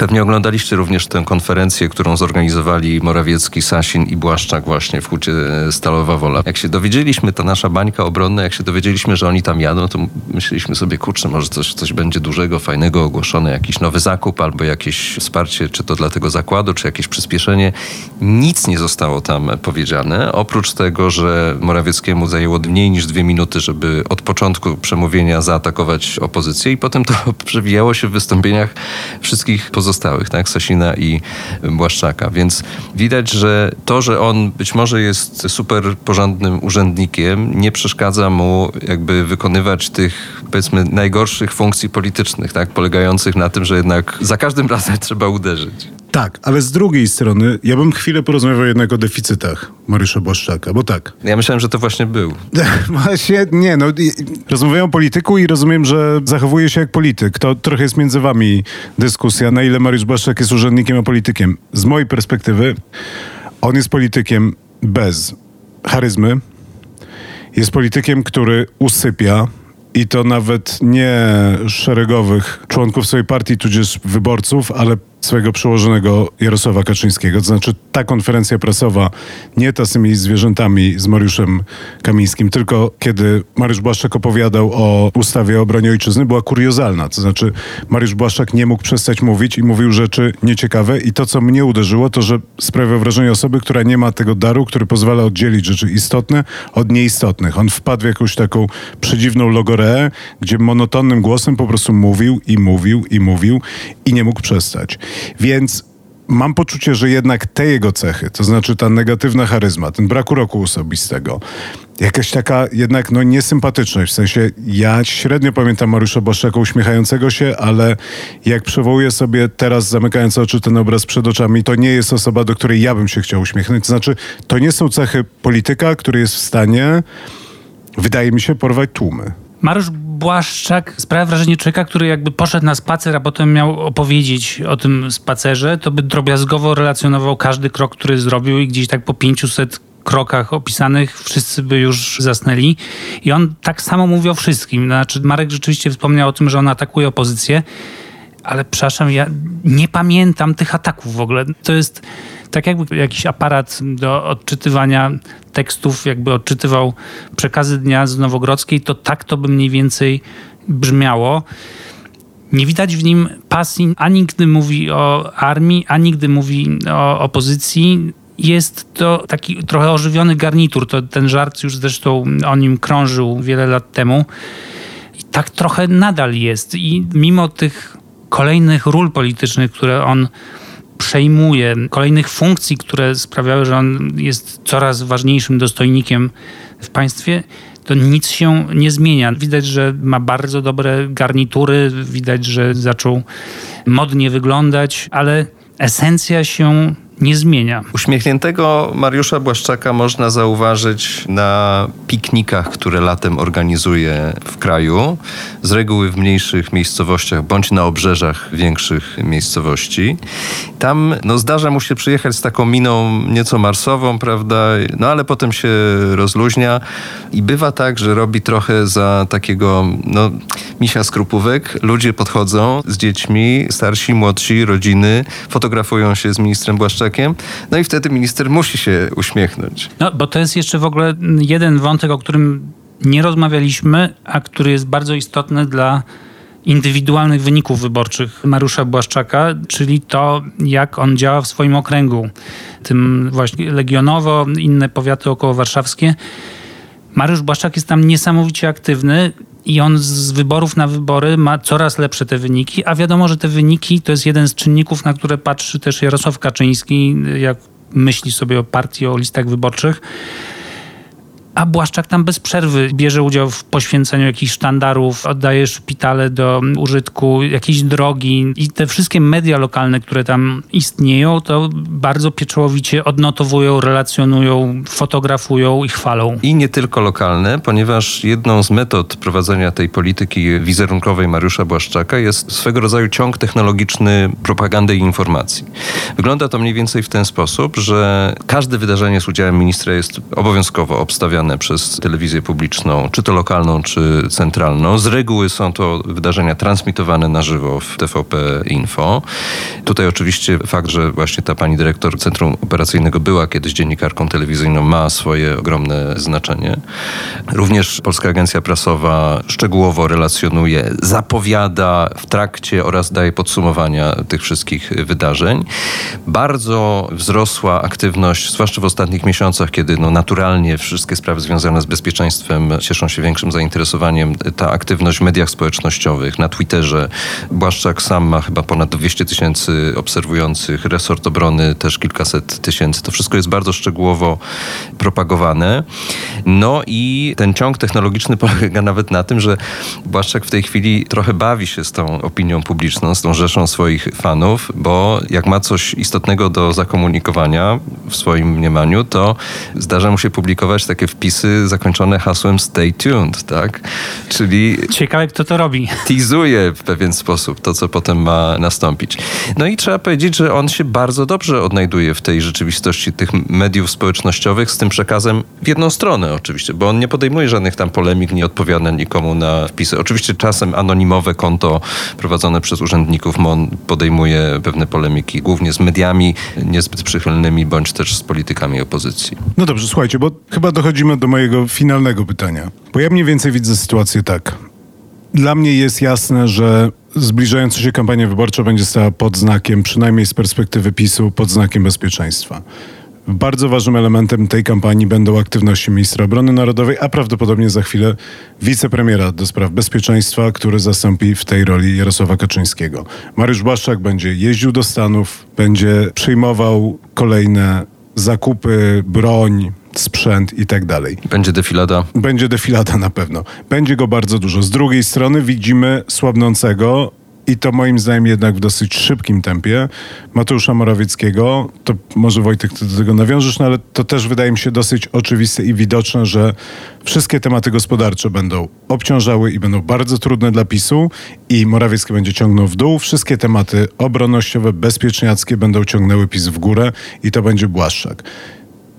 Pewnie oglądaliście również tę konferencję, którą zorganizowali Morawiecki, Sasin i Błaszczak właśnie w hucie Stalowa Wola. Jak się dowiedzieliśmy, ta nasza bańka obronna, jak się dowiedzieliśmy, że oni tam jadą, to myśleliśmy sobie, kurczę, może coś, coś będzie dużego, fajnego ogłoszone, jakiś nowy zakup albo jakieś wsparcie, czy to dla tego zakładu, czy jakieś przyspieszenie. Nic nie zostało tam powiedziane, oprócz tego, że Morawieckiemu zajęło mniej niż dwie minuty, żeby od początku przemówienia zaatakować opozycję i potem to przewijało się w wystąpieniach wszystkich pozostałych pozostałych, tak? Sasina i Błaszczaka. Więc widać, że to, że on być może jest super porządnym urzędnikiem, nie przeszkadza mu jakby wykonywać tych, powiedzmy, najgorszych funkcji politycznych, tak? Polegających na tym, że jednak za każdym razem trzeba uderzyć. Tak, ale z drugiej strony ja bym chwilę porozmawiał jednak o deficytach Mariusza Błaszczaka, bo tak. Ja myślałem, że to właśnie był. Właśnie, nie, no rozmawiam o polityku i rozumiem, że zachowuje się jak polityk. To trochę jest między wami dyskusja, na ile Mariusz Błaszczak jest urzędnikiem, a politykiem. Z mojej perspektywy on jest politykiem bez charyzmy, jest politykiem, który usypia, i to nawet nie szeregowych członków swojej partii, tudzież wyborców, ale swojego przełożonego Jarosława Kaczyńskiego. To znaczy ta konferencja prasowa, nie ta z tymi zwierzętami, z Mariuszem Kamińskim, tylko kiedy Mariusz Błaszczak opowiadał o ustawie o obronie ojczyzny, była kuriozalna. To znaczy Mariusz Błaszczak nie mógł przestać mówić i mówił rzeczy nieciekawe i to, co mnie uderzyło, to, że sprawia wrażenie osoby, która nie ma tego daru, który pozwala oddzielić rzeczy istotne od nieistotnych. On wpadł w jakąś taką przedziwną logoreę, gdzie monotonnym głosem po prostu mówił i mówił i mówił i nie mógł przestać. Więc mam poczucie, że jednak te jego cechy, to znaczy ta negatywna charyzma, ten brak uroku osobistego, jakaś taka jednak no niesympatyczność, w sensie ja średnio pamiętam Mariusza Błaszczaka uśmiechającego się, ale jak przywołuję sobie teraz zamykając oczy ten obraz przed oczami, to nie jest osoba, do której ja bym się chciał uśmiechnąć. To znaczy, to nie są cechy polityka, który jest w stanie, wydaje mi się, porwać tłumy. Mariusz Błaszczak sprawia wrażenie człowieka, który jakby poszedł na spacer, a potem miał opowiedzieć o tym spacerze, to by drobiazgowo relacjonował każdy krok, który zrobił i gdzieś tak po 500 krokach opisanych wszyscy by już zasnęli. I on tak samo mówi o wszystkim. Znaczy Marek rzeczywiście wspomniał o tym, że on atakuje opozycję, ale przepraszam, ja nie pamiętam tych ataków w ogóle. To jest tak jakby jakiś aparat do odczytywania tekstów, jakby odczytywał przekazy dnia z Nowogrodzkiej, to tak to by mniej więcej brzmiało. Nie widać w nim pasji, ani gdy mówi o armii, ani gdy mówi o opozycji. Jest to taki trochę ożywiony garnitur. To ten żart już zresztą o nim krążył wiele lat temu. I tak trochę nadal jest. I mimo tych kolejnych ról politycznych, które on przejmuje, kolejnych funkcji, które sprawiały, że on jest coraz ważniejszym dostojnikiem w państwie, to nic się nie zmienia. Widać, że ma bardzo dobre garnitury, widać, że zaczął modnie wyglądać, ale esencja się nie zmienia. Uśmiechniętego Mariusza Błaszczaka można zauważyć na piknikach, które latem organizuje w kraju, z reguły w mniejszych miejscowościach bądź na obrzeżach większych miejscowości. Tam no, zdarza mu się przyjechać z taką miną nieco marsową, prawda, no ale potem się rozluźnia i bywa tak, że robi trochę za takiego no, misia skrupówek. Ludzie podchodzą z dziećmi, starsi, młodsi, rodziny, fotografują się z ministrem Błaszczakiem, no i wtedy minister musi się uśmiechnąć. No, bo to jest jeszcze w ogóle jeden wątek, o którym nie rozmawialiśmy, a który jest bardzo istotny dla indywidualnych wyników wyborczych Mariusza Błaszczaka, czyli to, jak on działa w swoim okręgu, tym właśnie Legionowo, inne powiaty około warszawskie. Mariusz Błaszczak jest tam niesamowicie aktywny i on z wyborów na wybory ma coraz lepsze te wyniki, a wiadomo, że te wyniki to jest jeden z czynników, na które patrzy też Jarosław Kaczyński, jak myśli sobie o partii, o listach wyborczych a Błaszczak tam bez przerwy bierze udział w poświęceniu jakichś sztandarów, oddaje szpitale do użytku, jakieś drogi i te wszystkie media lokalne, które tam istnieją, to bardzo pieczołowicie odnotowują, relacjonują, fotografują i chwalą. I nie tylko lokalne, ponieważ jedną z metod prowadzenia tej polityki wizerunkowej Mariusza Błaszczaka jest swego rodzaju ciąg technologiczny propagandy i informacji. Wygląda to mniej więcej w ten sposób, że każde wydarzenie z udziałem ministra jest obowiązkowo obstawiane przez telewizję publiczną, czy to lokalną, czy centralną. Z reguły są to wydarzenia transmitowane na żywo w TVP Info. Tutaj oczywiście fakt, że właśnie ta pani dyrektor Centrum Operacyjnego była kiedyś dziennikarką telewizyjną, ma swoje ogromne znaczenie. Również Polska Agencja Prasowa szczegółowo relacjonuje, zapowiada w trakcie oraz daje podsumowania tych wszystkich wydarzeń. Bardzo wzrosła aktywność, zwłaszcza w ostatnich miesiącach, kiedy no naturalnie wszystkie sprawy sprawy związane z bezpieczeństwem cieszą się większym zainteresowaniem. Ta aktywność w mediach społecznościowych, na Twitterze. Błaszczak sam ma chyba ponad 200 tysięcy obserwujących, resort obrony też kilkaset tysięcy. To wszystko jest bardzo szczegółowo propagowane. No i ten ciąg technologiczny polega nawet na tym, że Błaszczak w tej chwili trochę bawi się z tą opinią publiczną, z tą rzeszą swoich fanów, bo jak ma coś istotnego do zakomunikowania w swoim mniemaniu, to zdarza mu się publikować takie wpisy zakończone hasłem stay tuned, tak? Czyli... Ciekawe, kto to robi. Teasuje w pewien sposób to, co potem ma nastąpić. No i trzeba powiedzieć, że on się bardzo dobrze odnajduje w tej rzeczywistości tych mediów społecznościowych z tym przekazem w jedną stronę oczywiście, bo on nie podejmuje żadnych tam polemik, nie odpowiada nikomu na wpisy. Oczywiście czasem anonimowe konto prowadzone przez urzędników MON podejmuje pewne polemiki, głównie z mediami niezbyt przychylnymi, bądź też z politykami opozycji. No dobrze, słuchajcie, bo chyba dochodzimy do mojego finalnego pytania. Bo ja mniej więcej widzę sytuację tak. Dla mnie jest jasne, że zbliżająca się kampania wyborcza będzie stała pod znakiem, przynajmniej z perspektywy PiSu, pod znakiem bezpieczeństwa. Bardzo ważnym elementem tej kampanii będą aktywności ministra obrony narodowej, a prawdopodobnie za chwilę wicepremiera do spraw bezpieczeństwa, który zastąpi w tej roli Jarosława Kaczyńskiego. Mariusz Błaszczak będzie jeździł do Stanów, będzie przyjmował kolejne zakupy, broń, sprzęt i tak dalej. Będzie defilada? Będzie defilada na pewno. Będzie go bardzo dużo. Z drugiej strony widzimy słabnącego i to moim zdaniem jednak w dosyć szybkim tempie Mateusza Morawieckiego. To może Wojtek ty do tego nawiążesz, no ale to też wydaje mi się dosyć oczywiste i widoczne, że wszystkie tematy gospodarcze będą obciążały i będą bardzo trudne dla PiSu i Morawiecki będzie ciągnął w dół. Wszystkie tematy obronnościowe, bezpieczniackie będą ciągnęły PiS w górę i to będzie Błaszczak.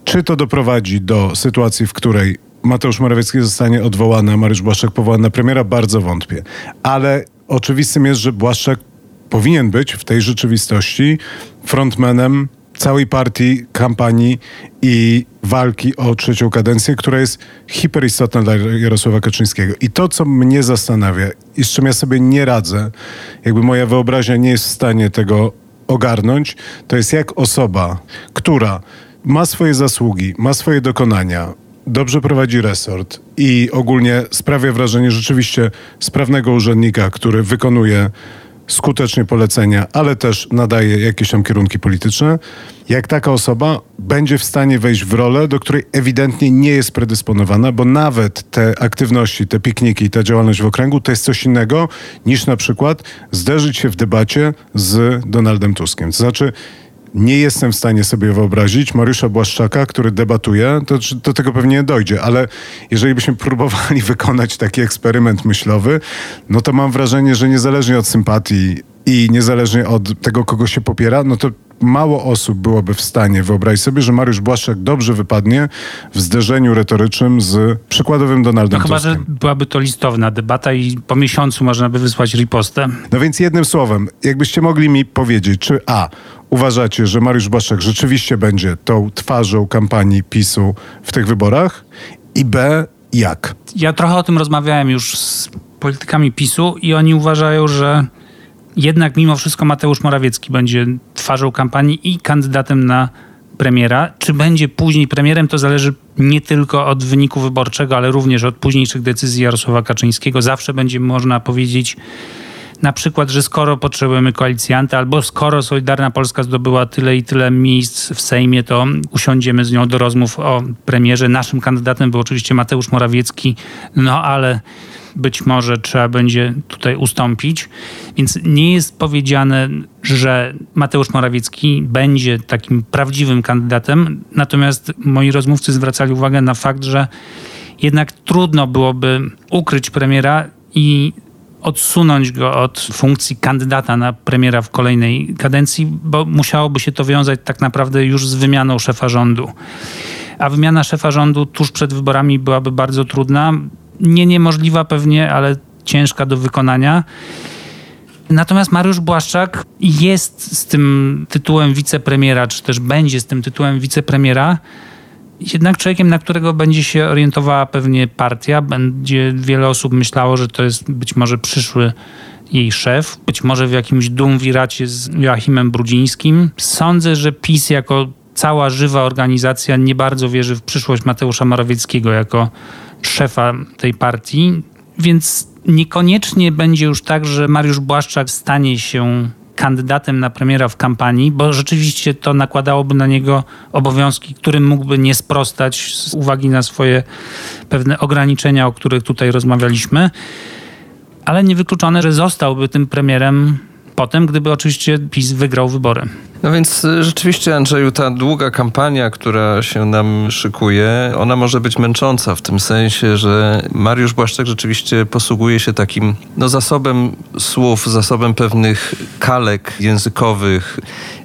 Czy to doprowadzi do sytuacji, w której Mateusz Morawiecki zostanie odwołany, a Mariusz Błaszczak powołany na premiera? Bardzo wątpię. Ale oczywistym jest, że Błaszczak powinien być w tej rzeczywistości frontmanem całej partii, kampanii i walki o trzecią kadencję, która jest hiperistotna dla Jarosława Kaczyńskiego. I to, co mnie zastanawia i z czym ja sobie nie radzę, jakby moja wyobraźnia nie jest w stanie tego ogarnąć, to jest jak osoba, która ma swoje zasługi, ma swoje dokonania, dobrze prowadzi resort i ogólnie sprawia wrażenie rzeczywiście sprawnego urzędnika, który wykonuje skutecznie polecenia, ale też nadaje jakieś tam kierunki polityczne, jak taka osoba będzie w stanie wejść w rolę, do której ewidentnie nie jest predysponowana, bo nawet te aktywności, te pikniki, ta działalność w okręgu to jest coś innego niż na przykład zderzyć się w debacie z Donaldem Tuskiem. To znaczy, nie jestem w stanie sobie wyobrazić Mariusza Błaszczaka, który debatuje, to do tego pewnie nie dojdzie, ale jeżeli byśmy próbowali wykonać taki eksperyment myślowy, no to mam wrażenie, że niezależnie od sympatii i niezależnie od tego, kogo się popiera, no to mało osób byłoby w stanie wyobrazić sobie, że Mariusz Błaszczak dobrze wypadnie w zderzeniu retorycznym z przykładowym Donaldem no chyba, Tuskiem. że byłaby to listowna debata i po miesiącu można by wysłać ripostę. No więc jednym słowem, jakbyście mogli mi powiedzieć, czy A, uważacie, że Mariusz Błaszczak rzeczywiście będzie tą twarzą kampanii PiSu w tych wyborach i B, jak? Ja trochę o tym rozmawiałem już z politykami PiSu i oni uważają, że jednak mimo wszystko Mateusz Morawiecki będzie twarzą kampanii i kandydatem na premiera. Czy będzie później premierem, to zależy nie tylko od wyniku wyborczego, ale również od późniejszych decyzji Jarosława Kaczyńskiego. Zawsze będzie można powiedzieć na przykład, że skoro potrzebujemy koalicjanta, albo skoro Solidarna Polska zdobyła tyle i tyle miejsc w Sejmie, to usiądziemy z nią do rozmów o premierze. Naszym kandydatem był oczywiście Mateusz Morawiecki, no ale być może trzeba będzie tutaj ustąpić. Więc nie jest powiedziane, że Mateusz Morawiecki będzie takim prawdziwym kandydatem. Natomiast moi rozmówcy zwracali uwagę na fakt, że jednak trudno byłoby ukryć premiera i odsunąć go od funkcji kandydata na premiera w kolejnej kadencji, bo musiałoby się to wiązać tak naprawdę już z wymianą szefa rządu. A wymiana szefa rządu tuż przed wyborami byłaby bardzo trudna nie niemożliwa pewnie, ale ciężka do wykonania. Natomiast Mariusz Błaszczak jest z tym tytułem wicepremiera, czy też będzie z tym tytułem wicepremiera, jednak człowiekiem, na którego będzie się orientowała pewnie partia. Będzie wiele osób myślało, że to jest być może przyszły jej szef, być może w jakimś dumwiracie z Joachimem Brudzińskim. Sądzę, że PiS jako cała żywa organizacja nie bardzo wierzy w przyszłość Mateusza Morawieckiego jako szefa tej partii, więc niekoniecznie będzie już tak, że Mariusz Błaszczak stanie się kandydatem na premiera w kampanii, bo rzeczywiście to nakładałoby na niego obowiązki, którym mógłby nie sprostać z uwagi na swoje pewne ograniczenia, o których tutaj rozmawialiśmy. Ale niewykluczone, że zostałby tym premierem potem, gdyby oczywiście PiS wygrał wybory. No więc y, rzeczywiście, Andrzeju, ta długa kampania, która się nam szykuje, ona może być męcząca w tym sensie, że Mariusz Błaszczak rzeczywiście posługuje się takim no, zasobem słów, zasobem pewnych kalek językowych.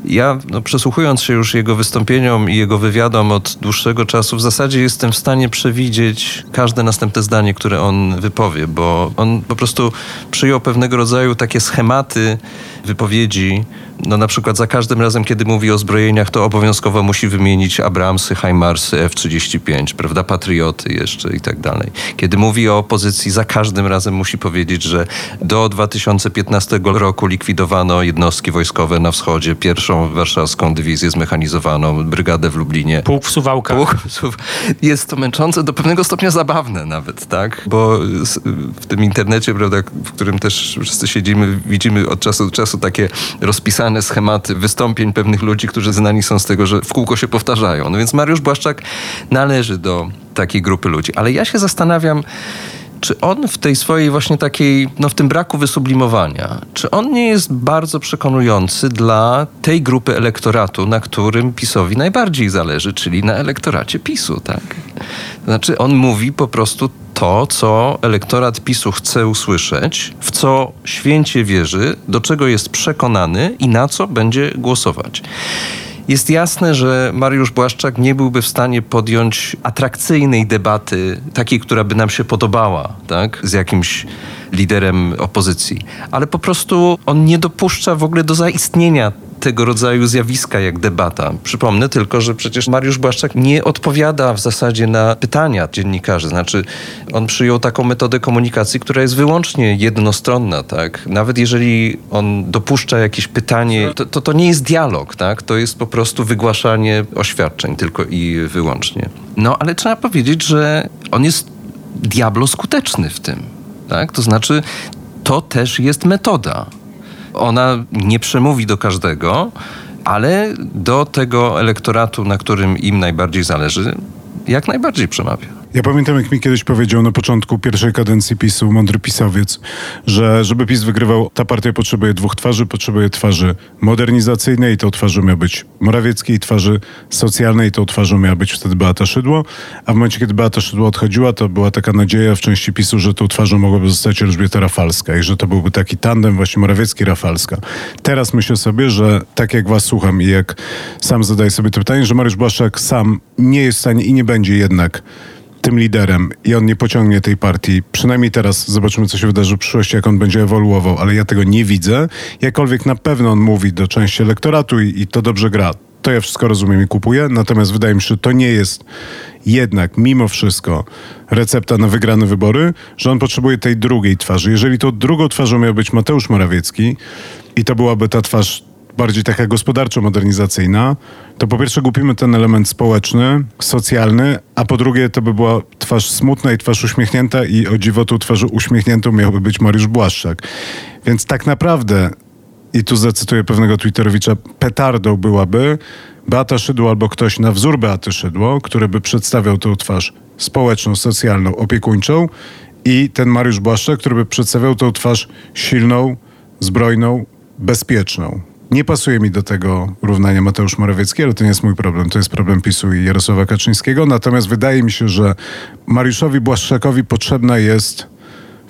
Ja, no, przesłuchując się już jego wystąpieniom i jego wywiadom od dłuższego czasu, w zasadzie jestem w stanie przewidzieć każde następne zdanie, które on wypowie, bo on po prostu przyjął pewnego rodzaju takie schematy wypowiedzi, no na przykład za każdym razem, kiedy mówi o zbrojeniach, to obowiązkowo musi wymienić Abramsy, Heimarsy, F-35, prawda, Patrioty jeszcze i tak dalej. Kiedy mówi o opozycji, za każdym razem musi powiedzieć, że do 2015 roku likwidowano jednostki wojskowe na wschodzie, pierwszą warszawską dywizję zmechanizowaną, brygadę w Lublinie. Pułk w Suwałkach. Pułk Jest to męczące, do pewnego stopnia zabawne nawet, tak? Bo w tym internecie, prawda, w którym też wszyscy siedzimy, widzimy od czasu do czasu takie rozpisane schematy wystąpień pewnych ludzi, którzy znani są z tego, że w kółko się powtarzają. No więc Mariusz Błaszczak należy do takiej grupy ludzi. Ale ja się zastanawiam, czy on w tej swojej właśnie takiej, no w tym braku wysublimowania, czy on nie jest bardzo przekonujący dla tej grupy elektoratu, na którym PiSowi najbardziej zależy, czyli na elektoracie PiSu, tak? Znaczy on mówi po prostu to, co elektorat PiSu chce usłyszeć, w co święcie wierzy, do czego jest przekonany i na co będzie głosować. Jest jasne, że Mariusz Błaszczak nie byłby w stanie podjąć atrakcyjnej debaty, takiej, która by nam się podobała, tak? z jakimś liderem opozycji. Ale po prostu on nie dopuszcza w ogóle do zaistnienia tego rodzaju zjawiska jak debata. Przypomnę tylko, że przecież Mariusz Błaszczak nie odpowiada w zasadzie na pytania dziennikarzy. Znaczy, on przyjął taką metodę komunikacji, która jest wyłącznie jednostronna, tak? Nawet jeżeli on dopuszcza jakieś pytanie, to, to, to nie jest dialog, tak? To jest po prostu wygłaszanie oświadczeń tylko i wyłącznie. No, ale trzeba powiedzieć, że on jest diablo skuteczny w tym, tak? To znaczy, to też jest metoda ona nie przemówi do każdego, ale do tego elektoratu, na którym im najbardziej zależy, jak najbardziej przemawia. Ja pamiętam, jak mi kiedyś powiedział na początku pierwszej kadencji PiSu mądry pisowiec, że żeby PiS wygrywał, ta partia potrzebuje dwóch twarzy, potrzebuje twarzy modernizacyjnej i tą twarzą miała być Morawiecki i twarzy socjalnej tą twarzą miała być wtedy Beata Szydło, a w momencie, kiedy Beata Szydło odchodziła, to była taka nadzieja w części PiSu, że tą twarzą mogłaby zostać Elżbieta Rafalska i że to byłby taki tandem właśnie Morawiecki-Rafalska. Teraz myślę sobie, że tak jak was słucham i jak sam zadaję sobie to pytanie, że Mariusz Błaszczak sam nie jest w stanie i nie będzie jednak tym liderem i on nie pociągnie tej partii. Przynajmniej teraz zobaczymy, co się wydarzy w przyszłości, jak on będzie ewoluował, ale ja tego nie widzę. Jakkolwiek na pewno on mówi do części elektoratu i, i to dobrze gra. To ja wszystko rozumiem i kupuję, natomiast wydaje mi się, że to nie jest jednak mimo wszystko recepta na wygrane wybory, że on potrzebuje tej drugiej twarzy. Jeżeli tą drugą twarzą miał być Mateusz Morawiecki i to byłaby ta twarz bardziej taka gospodarczo-modernizacyjna, to po pierwsze głupimy ten element społeczny, socjalny, a po drugie to by była twarz smutna i twarz uśmiechnięta i o dziwo tą twarzą uśmiechniętą miałby być Mariusz Błaszczak. Więc tak naprawdę, i tu zacytuję pewnego Twitterowicza, petardą byłaby Beata Szydło albo ktoś na wzór Beaty Szydło, który by przedstawiał tą twarz społeczną, socjalną, opiekuńczą i ten Mariusz Błaszczak, który by przedstawiał tą twarz silną, zbrojną, bezpieczną. Nie pasuje mi do tego równania Mateusz Morawiecki, ale to nie jest mój problem. To jest problem PiSu i Jarosława Kaczyńskiego. Natomiast wydaje mi się, że Mariuszowi Błaszczakowi potrzebna jest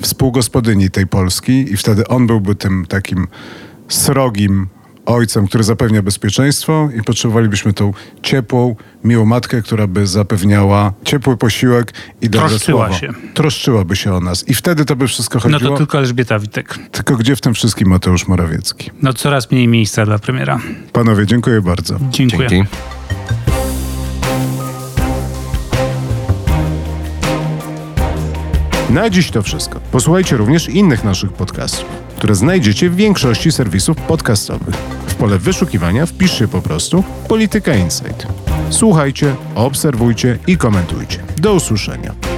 współgospodyni tej Polski i wtedy on byłby tym takim srogim ojcem, który zapewnia bezpieczeństwo i potrzebowalibyśmy tą ciepłą, miłą matkę, która by zapewniała ciepły posiłek i dobre Troszczyła słowo. się. Troszczyła się o nas. I wtedy to by wszystko No chodziło. to tylko Elżbieta Witek. Tylko gdzie w tym wszystkim Mateusz Morawiecki? No coraz mniej miejsca dla premiera. Panowie, dziękuję bardzo. Dziękuję. Dzięki. Na dziś to wszystko. Posłuchajcie również innych naszych podcastów, które znajdziecie w większości serwisów podcastowych. W pole wyszukiwania wpiszcie po prostu Polityka Insight. Słuchajcie, obserwujcie i komentujcie. Do usłyszenia.